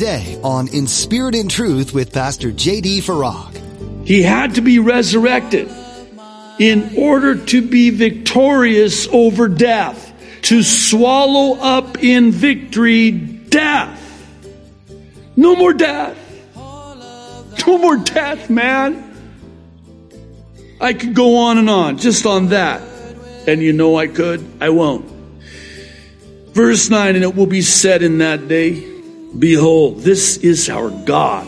today on In Spirit and Truth with Pastor J.D. Farag. He had to be resurrected in order to be victorious over death, to swallow up in victory death. No more death. No more death, man. I could go on and on just on that. And you know I could. I won't. Verse 9, and it will be said in that day, Behold, this is our God.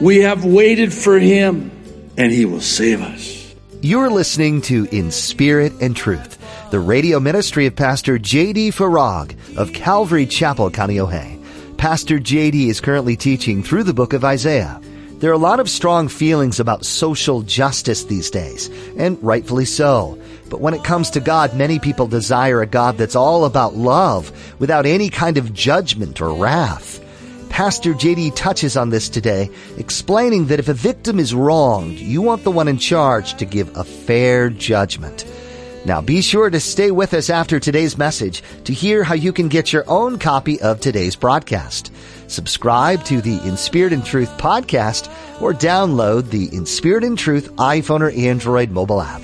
We have waited for him, and he will save us. You're listening to In Spirit and Truth, the radio ministry of Pastor J.D. Farag of Calvary Chapel, Kaneohe. Pastor J.D. is currently teaching through the book of Isaiah. There are a lot of strong feelings about social justice these days, and rightfully so. But when it comes to God, many people desire a God that's all about love, without any kind of judgment or wrath. Pastor JD touches on this today, explaining that if a victim is wronged, you want the one in charge to give a fair judgment. Now be sure to stay with us after today's message to hear how you can get your own copy of today's broadcast. Subscribe to the In Spirit and Truth podcast or download the In Spirit and Truth iPhone or Android mobile app.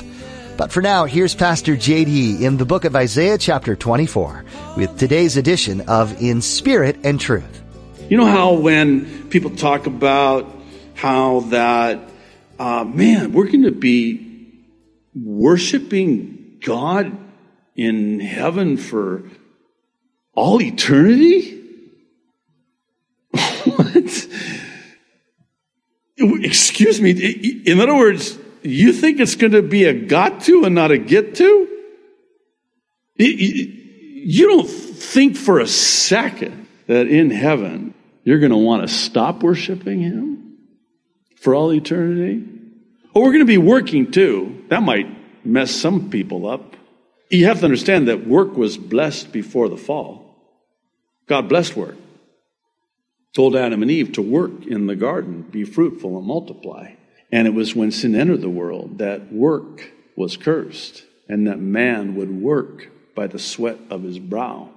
But for now, here's Pastor JD in the book of Isaiah chapter 24 with today's edition of In Spirit and Truth. You know how when people talk about how that, uh, man, we're going to be worshiping God in heaven for all eternity? what? Excuse me. In other words, you think it's going to be a got to and not a get to? You don't think for a second that in heaven you're going to want to stop worshiping Him for all eternity. Oh, we're going to be working too. That might mess some people up. You have to understand that work was blessed before the fall. God blessed work told Adam and Eve to work in the garden, be fruitful and multiply. And it was when sin entered the world that work was cursed and that man would work by the sweat of his brow.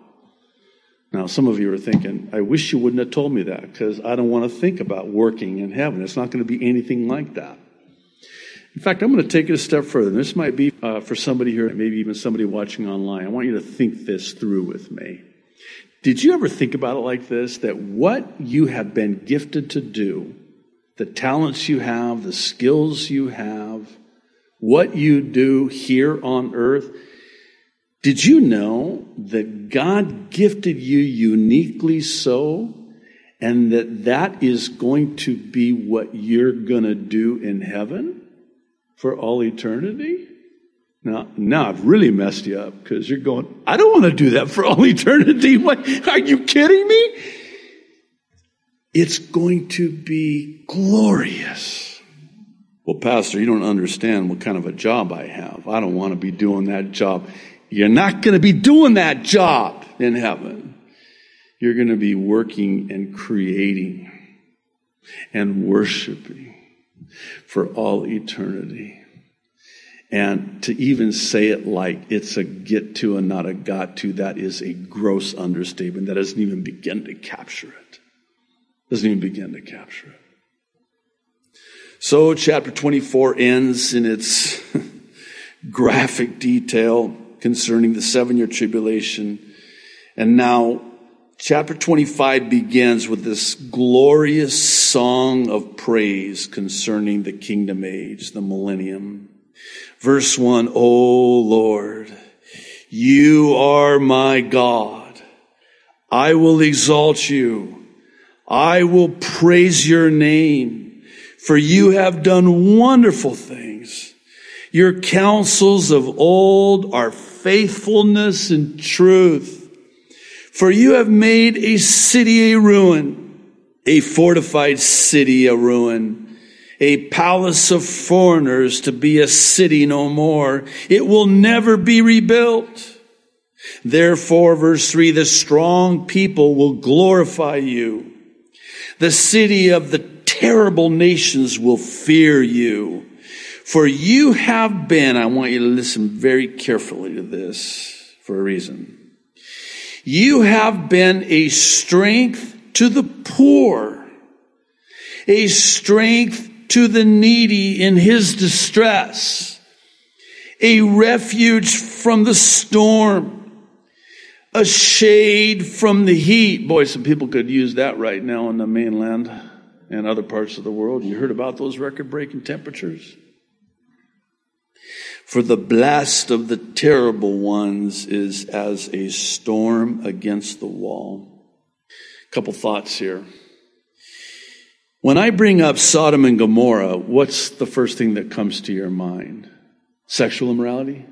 Now, some of you are thinking, I wish you wouldn't have told me that because I don't want to think about working in heaven. It's not going to be anything like that. In fact, I'm going to take it a step further. This might be uh, for somebody here, maybe even somebody watching online. I want you to think this through with me. Did you ever think about it like this? That what you have been gifted to do, the talents you have, the skills you have, what you do here on earth, did you know that God gifted you uniquely so? And that that is going to be what you're going to do in heaven for all eternity? Now, now I've really messed you up because you're going, I don't want to do that for all eternity. What, are you kidding me? It's going to be glorious. Well, Pastor, you don't understand what kind of a job I have. I don't want to be doing that job. You're not going to be doing that job in heaven. You're going to be working and creating and worshiping for all eternity. And to even say it like it's a get to and not a got to, that is a gross understatement. That doesn't even begin to capture it. Doesn't even begin to capture it. So, chapter 24 ends in its graphic detail concerning the seven year tribulation. And now, chapter 25 begins with this glorious song of praise concerning the kingdom age, the millennium. Verse 1, O Lord, you are my God. I will exalt you. I will praise your name, for you have done wonderful things. Your counsels of old are faithfulness and truth. For you have made a city a ruin, a fortified city a ruin a palace of foreigners to be a city no more. It will never be rebuilt. Therefore, verse three, the strong people will glorify you. The city of the terrible nations will fear you. For you have been, I want you to listen very carefully to this for a reason. You have been a strength to the poor, a strength to the needy in his distress, a refuge from the storm, a shade from the heat. Boy, some people could use that right now on the mainland and other parts of the world. You heard about those record breaking temperatures? For the blast of the terrible ones is as a storm against the wall. A couple thoughts here. When I bring up Sodom and Gomorrah, what's the first thing that comes to your mind? Sexual immorality?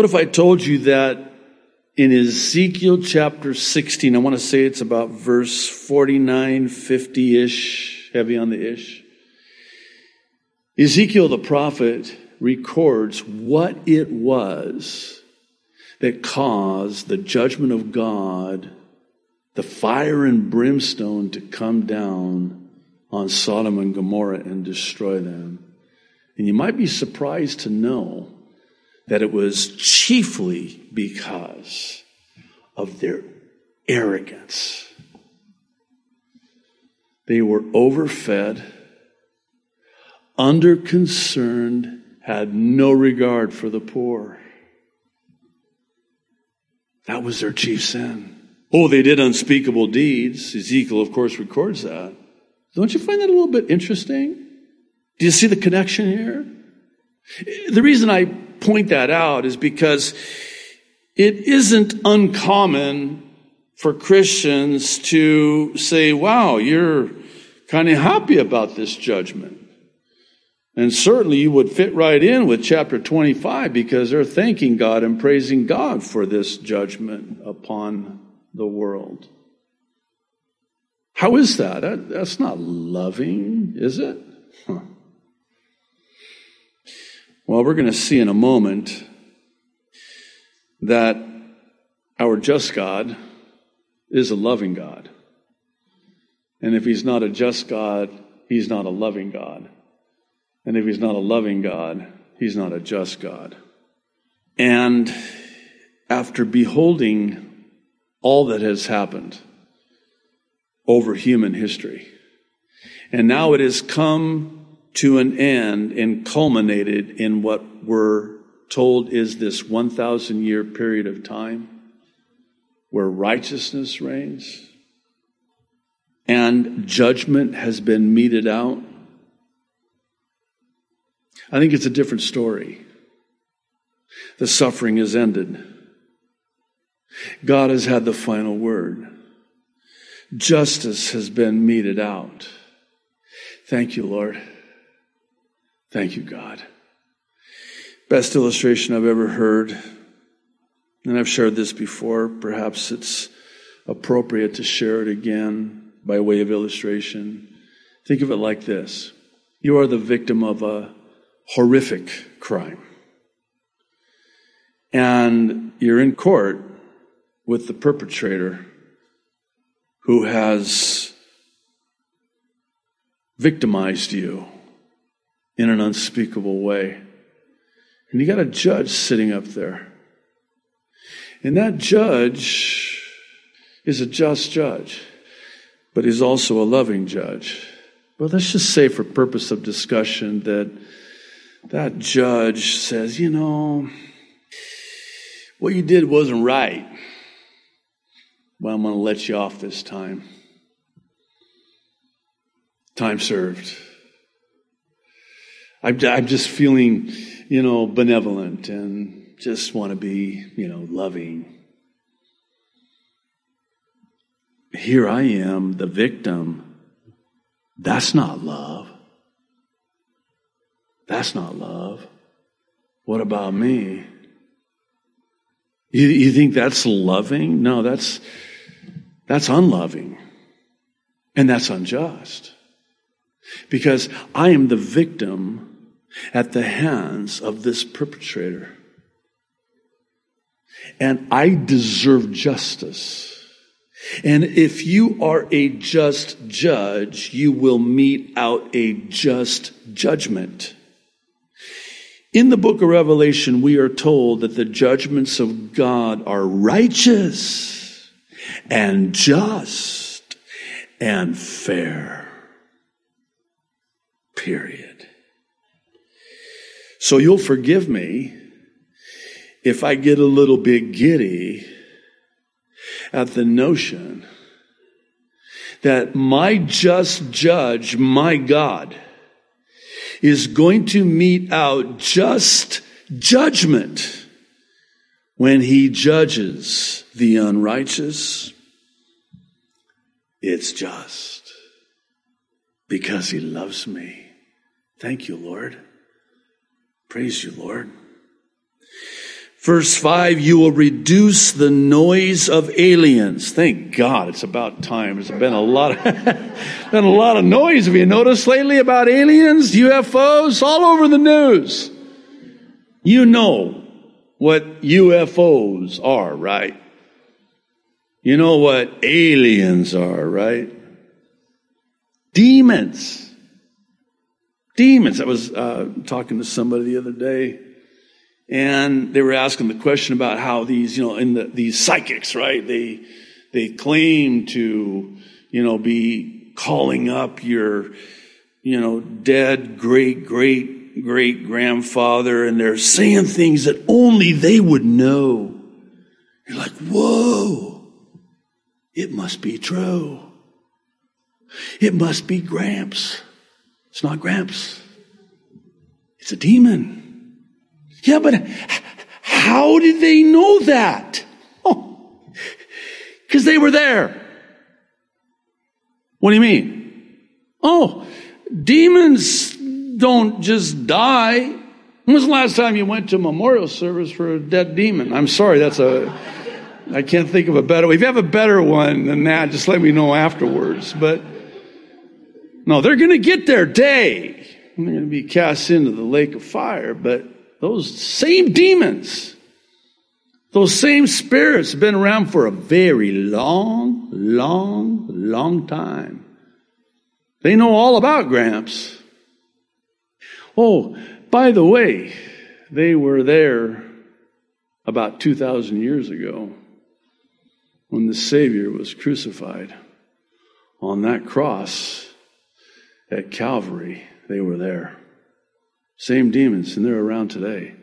What if I told you that in Ezekiel chapter 16, I want to say it's about verse 49, 50 ish, heavy on the ish. Ezekiel the prophet records what it was that caused the judgment of God, the fire and brimstone to come down on Sodom and Gomorrah and destroy them. And you might be surprised to know that it was chiefly because of their arrogance. They were overfed underconcerned, had no regard for the poor. That was their chief sin. Oh, they did unspeakable deeds. Ezekiel, of course, records that. Don't you find that a little bit interesting? Do you see the connection here? The reason I point that out is because it isn't uncommon for Christians to say, wow, you're kind of happy about this judgment. And certainly you would fit right in with chapter 25 because they're thanking God and praising God for this judgment upon the world. How is that? that that's not loving, is it? Huh. Well, we're going to see in a moment that our just God is a loving God. And if he's not a just God, he's not a loving God. And if he's not a loving God, he's not a just God. And after beholding all that has happened over human history, and now it has come to an end and culminated in what we're told is this 1,000 year period of time where righteousness reigns and judgment has been meted out I think it's a different story. The suffering is ended. God has had the final word. Justice has been meted out. Thank you, Lord. Thank you, God. Best illustration I've ever heard, and I've shared this before. Perhaps it's appropriate to share it again by way of illustration. Think of it like this You are the victim of a horrific crime. And you're in court with the perpetrator who has victimized you in an unspeakable way. And you got a judge sitting up there. And that judge is a just judge, but he's also a loving judge. But let's just say, for purpose of discussion, that that judge says, You know, what you did wasn't right. Well, I'm going to let you off this time. Time served. I'm, I'm just feeling, you know, benevolent and just want to be, you know, loving. Here I am, the victim. That's not love. That's not love. What about me? You, you think that's loving? No, that's, that's unloving. And that's unjust. Because I am the victim at the hands of this perpetrator. And I deserve justice. And if you are a just judge, you will mete out a just judgment. In the book of Revelation, we are told that the judgments of God are righteous and just and fair. Period. So you'll forgive me if I get a little bit giddy at the notion that my just judge, my God, is going to mete out just judgment when he judges the unrighteous. It's just because he loves me. Thank you, Lord. Praise you, Lord. Verse 5, you will reduce the noise of aliens. Thank God it's about time. There's been a lot of, been a lot of noise. Have you noticed lately about aliens, UFOs, all over the news? You know what UFOs are, right? You know what aliens are, right? Demons. Demons. I was uh, talking to somebody the other day and they were asking the question about how these, you know, in the, these psychics, right? They, they claim to, you know, be calling up your, you know, dead great, great, great grandfather and they're saying things that only they would know. You're like, whoa, it must be true. It must be Gramps. It's not Gramps. It's a demon. Yeah, but how did they know that? Oh, because they were there. What do you mean? Oh, demons don't just die. When was the last time you went to memorial service for a dead demon? I'm sorry, that's a, I can't think of a better. If you have a better one than that, just let me know afterwards. But no, they're going to get their day. They're going to be cast into the lake of fire, but those same demons, those same spirits have been around for a very long, long, long time. They know all about Gramps. Oh, by the way, they were there about 2,000 years ago when the Savior was crucified. On that cross at Calvary, they were there. Same demons, and they're around today.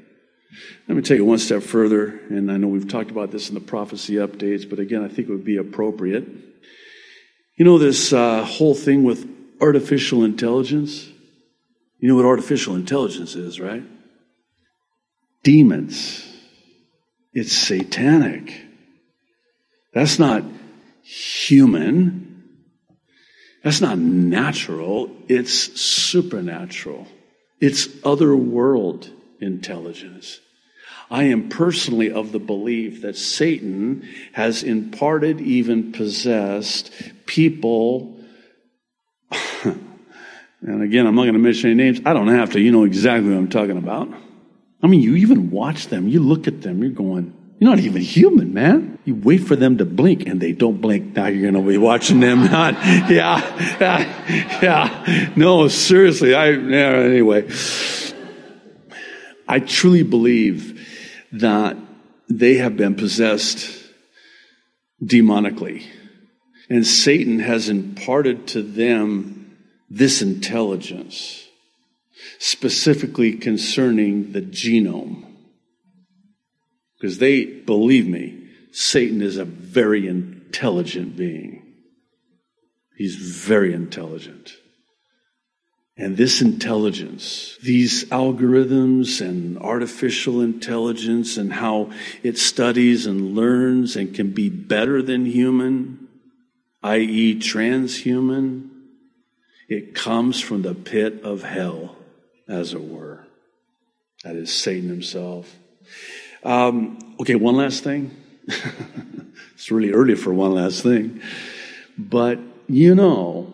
Let me take it one step further, and I know we've talked about this in the prophecy updates, but again, I think it would be appropriate. You know, this uh, whole thing with artificial intelligence? You know what artificial intelligence is, right? Demons. It's satanic. That's not human. That's not natural. It's supernatural. It's otherworld intelligence. I am personally of the belief that Satan has imparted, even possessed people. and again, I'm not going to mention any names. I don't have to. You know exactly what I'm talking about. I mean, you even watch them, you look at them, you're going, you're not even human, man. You wait for them to blink and they don't blink. Now you're going to be watching them not. Yeah, yeah. No, seriously. I, yeah, anyway. I truly believe that they have been possessed demonically. And Satan has imparted to them this intelligence, specifically concerning the genome. Because they, believe me, Satan is a very intelligent being. He's very intelligent. And this intelligence, these algorithms and artificial intelligence and how it studies and learns and can be better than human, i.e., transhuman, it comes from the pit of hell, as it were. That is Satan himself. Um, okay, one last thing. it's really early for one last thing. But you know,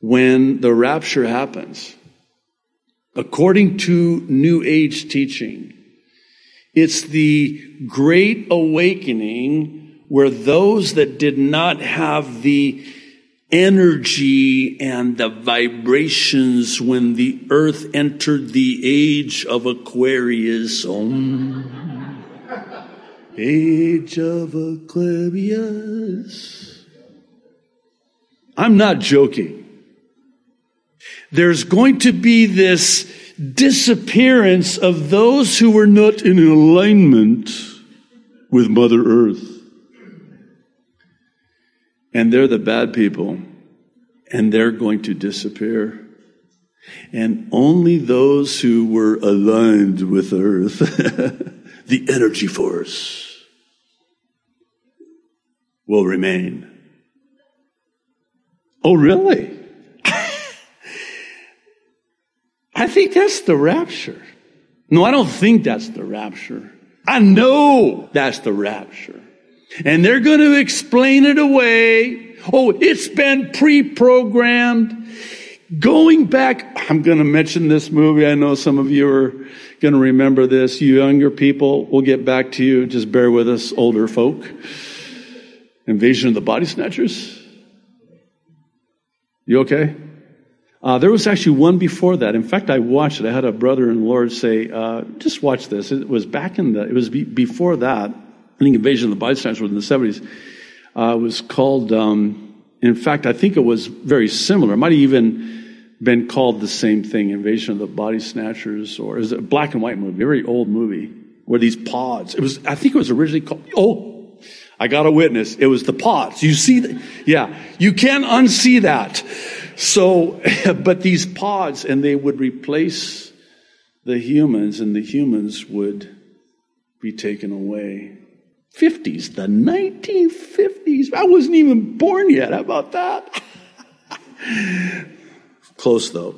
when the rapture happens, according to New Age teaching, it's the great awakening where those that did not have the energy and the vibrations when the earth entered the age of Aquarius. Oh, mm-hmm. Age of Aquarius. I'm not joking. There's going to be this disappearance of those who were not in alignment with Mother Earth. And they're the bad people, and they're going to disappear. And only those who were aligned with Earth, the energy force, will remain. Oh, really? I think that's the rapture. No, I don't think that's the rapture. I know that's the rapture. And they're going to explain it away. Oh, it's been pre-programmed. Going back, I'm going to mention this movie. I know some of you are going to remember this. You younger people, we'll get back to you. Just bear with us, older folk. Invasion of the Body Snatchers. You okay? Uh, there was actually one before that. In fact, I watched it. I had a brother in the Lord say, uh, "Just watch this." It was back in the. It was be, before that. I think Invasion of the Body Snatchers was in the seventies. Uh, it was called. Um, in fact, I think it was very similar. It might have even been called the same thing, Invasion of the Body Snatchers, or is it a black and white movie, very old movie, where these pods. It was. I think it was originally called. Oh, I got a witness. It was the pods. You see, that? yeah, you can't unsee that. So, but these pods, and they would replace the humans, and the humans would be taken away. 50s, the 1950s. I wasn't even born yet. How about that? Close though.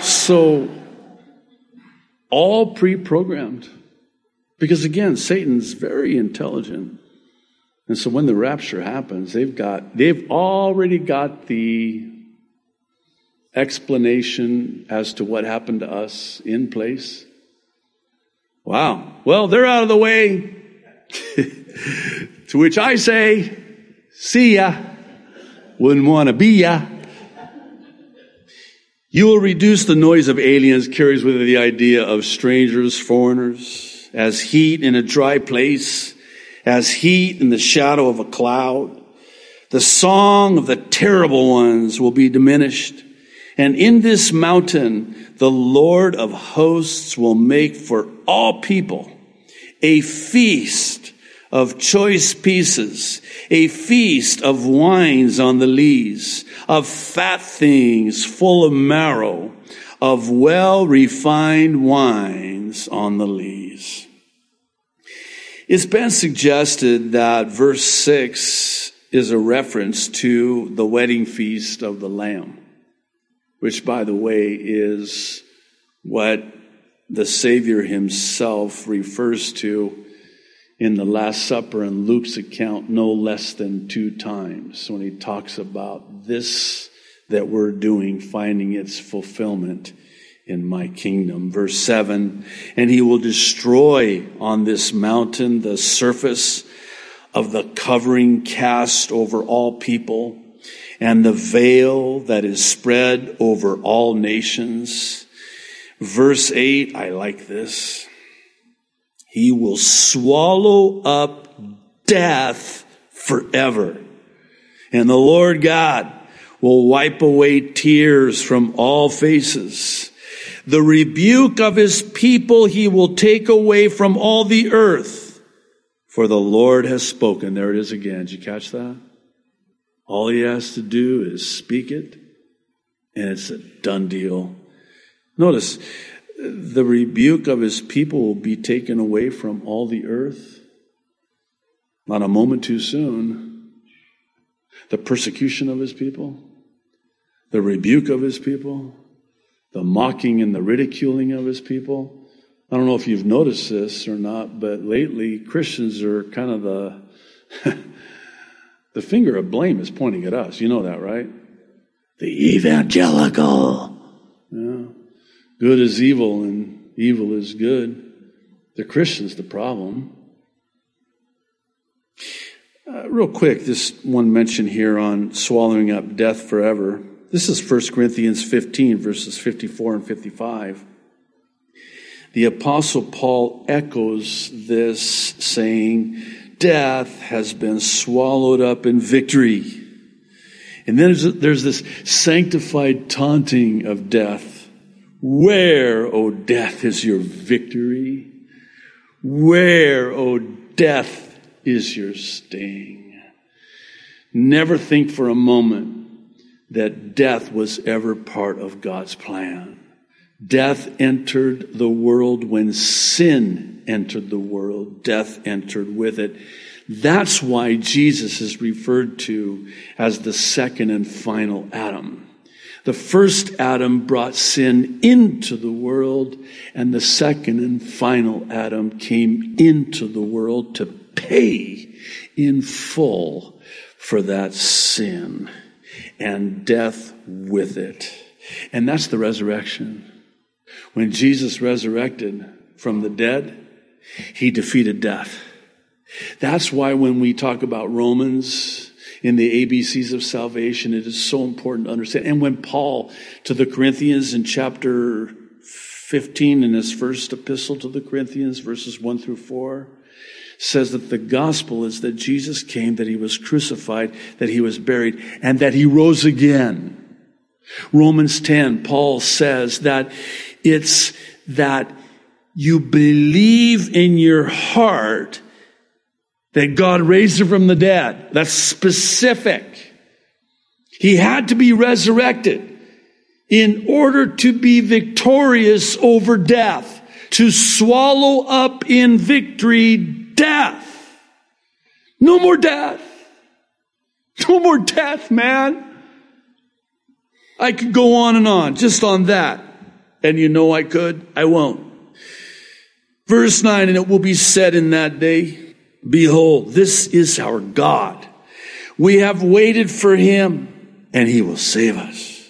So, all pre programmed. Because again, Satan's very intelligent. And so when the rapture happens, they've got, they've already got the explanation as to what happened to us in place? Wow. Well, they're out of the way. to which I say, see ya. Wouldn't want to be ya. You will reduce the noise of aliens carries with it the idea of strangers, foreigners, as heat in a dry place, as heat in the shadow of a cloud. The song of the terrible ones will be diminished. And in this mountain, the Lord of hosts will make for all people a feast of choice pieces, a feast of wines on the lees, of fat things full of marrow, of well refined wines on the lees. It's been suggested that verse 6 is a reference to the wedding feast of the Lamb which, by the way, is what the Savior himself refers to in the Last Supper in Luke's account no less than two times when he talks about this that we're doing, finding its fulfillment in my kingdom. Verse 7 And he will destroy on this mountain the surface of the covering cast over all people and the veil that is spread over all nations. Verse 8, I like this. He will swallow up death forever. And the Lord God will wipe away tears from all faces. The rebuke of his people he will take away from all the earth. For the Lord has spoken. There it is again. Did you catch that? All he has to do is speak it, and it's a done deal. Notice, the rebuke of his people will be taken away from all the earth. Not a moment too soon. The persecution of his people, the rebuke of his people, the mocking and the ridiculing of his people. I don't know if you've noticed this or not, but lately Christians are kind of the The finger of blame is pointing at us. You know that, right? The evangelical. Yeah. Good is evil and evil is good. The Christian's the problem. Uh, real quick, this one mention here on swallowing up death forever. This is 1 Corinthians 15, verses 54 and 55. the Apostle Paul echoes this, saying, Death has been swallowed up in victory. And then there's, there's this sanctified taunting of death. Where, O death, is your victory? Where, O death, is your sting? Never think for a moment that death was ever part of God's plan. Death entered the world when sin entered the world. Death entered with it. That's why Jesus is referred to as the second and final Adam. The first Adam brought sin into the world, and the second and final Adam came into the world to pay in full for that sin and death with it. And that's the resurrection. When Jesus resurrected from the dead, he defeated death. That's why when we talk about Romans in the ABCs of salvation, it is so important to understand. And when Paul to the Corinthians in chapter 15 in his first epistle to the Corinthians, verses 1 through 4, says that the gospel is that Jesus came, that he was crucified, that he was buried, and that he rose again. Romans 10, Paul says that it's that you believe in your heart that God raised him from the dead. That's specific. He had to be resurrected in order to be victorious over death, to swallow up in victory death. No more death. No more death, man. I could go on and on just on that. And you know I could. I won't. Verse 9, and it will be said in that day, Behold, this is our God. We have waited for him and he will save us.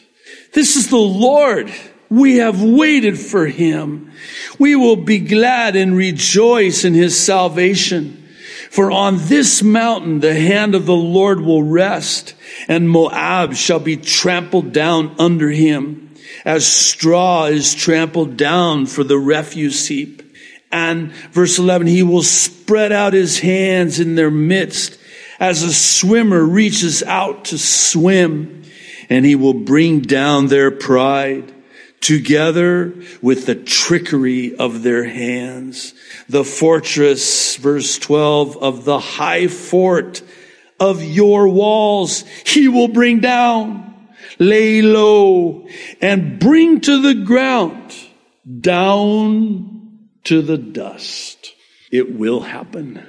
This is the Lord. We have waited for him. We will be glad and rejoice in his salvation. For on this mountain the hand of the Lord will rest, and Moab shall be trampled down under him, as straw is trampled down for the refuse heap. And verse 11, he will spread out his hands in their midst as a swimmer reaches out to swim, and he will bring down their pride together with the trickery of their hands. The fortress, verse 12, of the high fort of your walls, he will bring down, lay low, and bring to the ground, down to the dust. It will happen.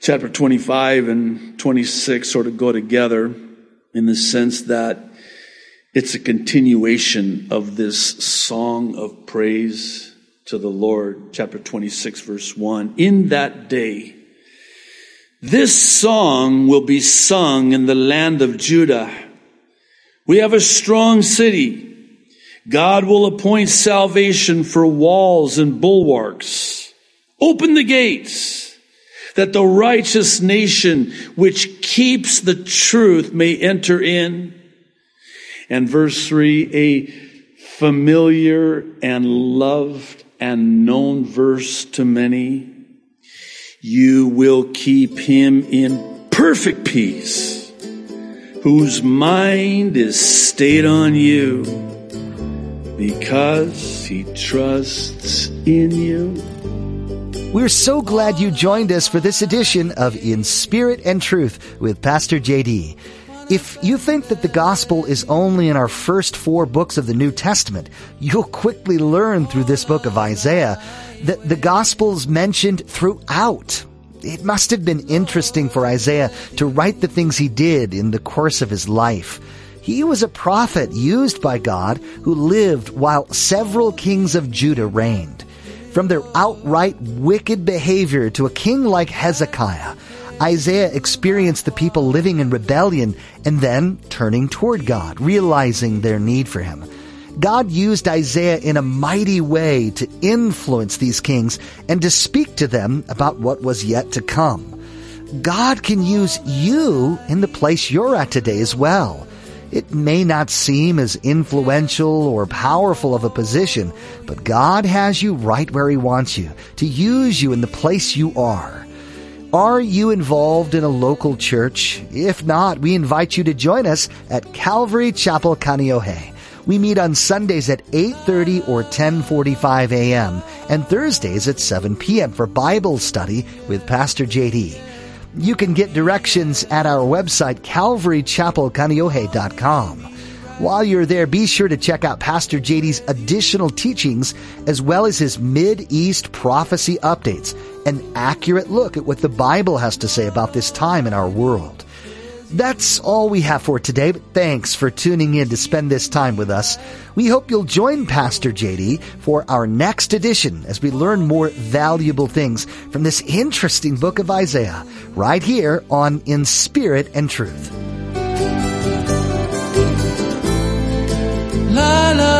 Chapter 25 and 26 sort of go together in the sense that it's a continuation of this song of praise to the Lord, chapter 26, verse 1. In that day, this song will be sung in the land of Judah. We have a strong city. God will appoint salvation for walls and bulwarks. Open the gates that the righteous nation which keeps the truth may enter in. And verse three, a familiar and loved and known verse to many. You will keep him in perfect peace, whose mind is stayed on you because he trusts in you. We're so glad you joined us for this edition of In Spirit and Truth with Pastor JD. If you think that the gospel is only in our first four books of the New Testament, you'll quickly learn through this book of Isaiah that the gospel is mentioned throughout. It must have been interesting for Isaiah to write the things he did in the course of his life. He was a prophet used by God who lived while several kings of Judah reigned. From their outright wicked behavior to a king like Hezekiah, Isaiah experienced the people living in rebellion and then turning toward God, realizing their need for Him. God used Isaiah in a mighty way to influence these kings and to speak to them about what was yet to come. God can use you in the place you're at today as well. It may not seem as influential or powerful of a position, but God has you right where He wants you to use you in the place you are. Are you involved in a local church? If not, we invite you to join us at Calvary Chapel Kaneohe. We meet on Sundays at 8:30 or 10:45 a.m. and Thursdays at 7 p.m. for Bible study with Pastor JD. You can get directions at our website calvarychapelkaneohe.com. While you're there, be sure to check out Pastor JD's additional teachings as well as his Mid-East prophecy updates, an accurate look at what the Bible has to say about this time in our world. That's all we have for today, but thanks for tuning in to spend this time with us. We hope you'll join Pastor JD for our next edition as we learn more valuable things from this interesting book of Isaiah right here on In Spirit and Truth. la la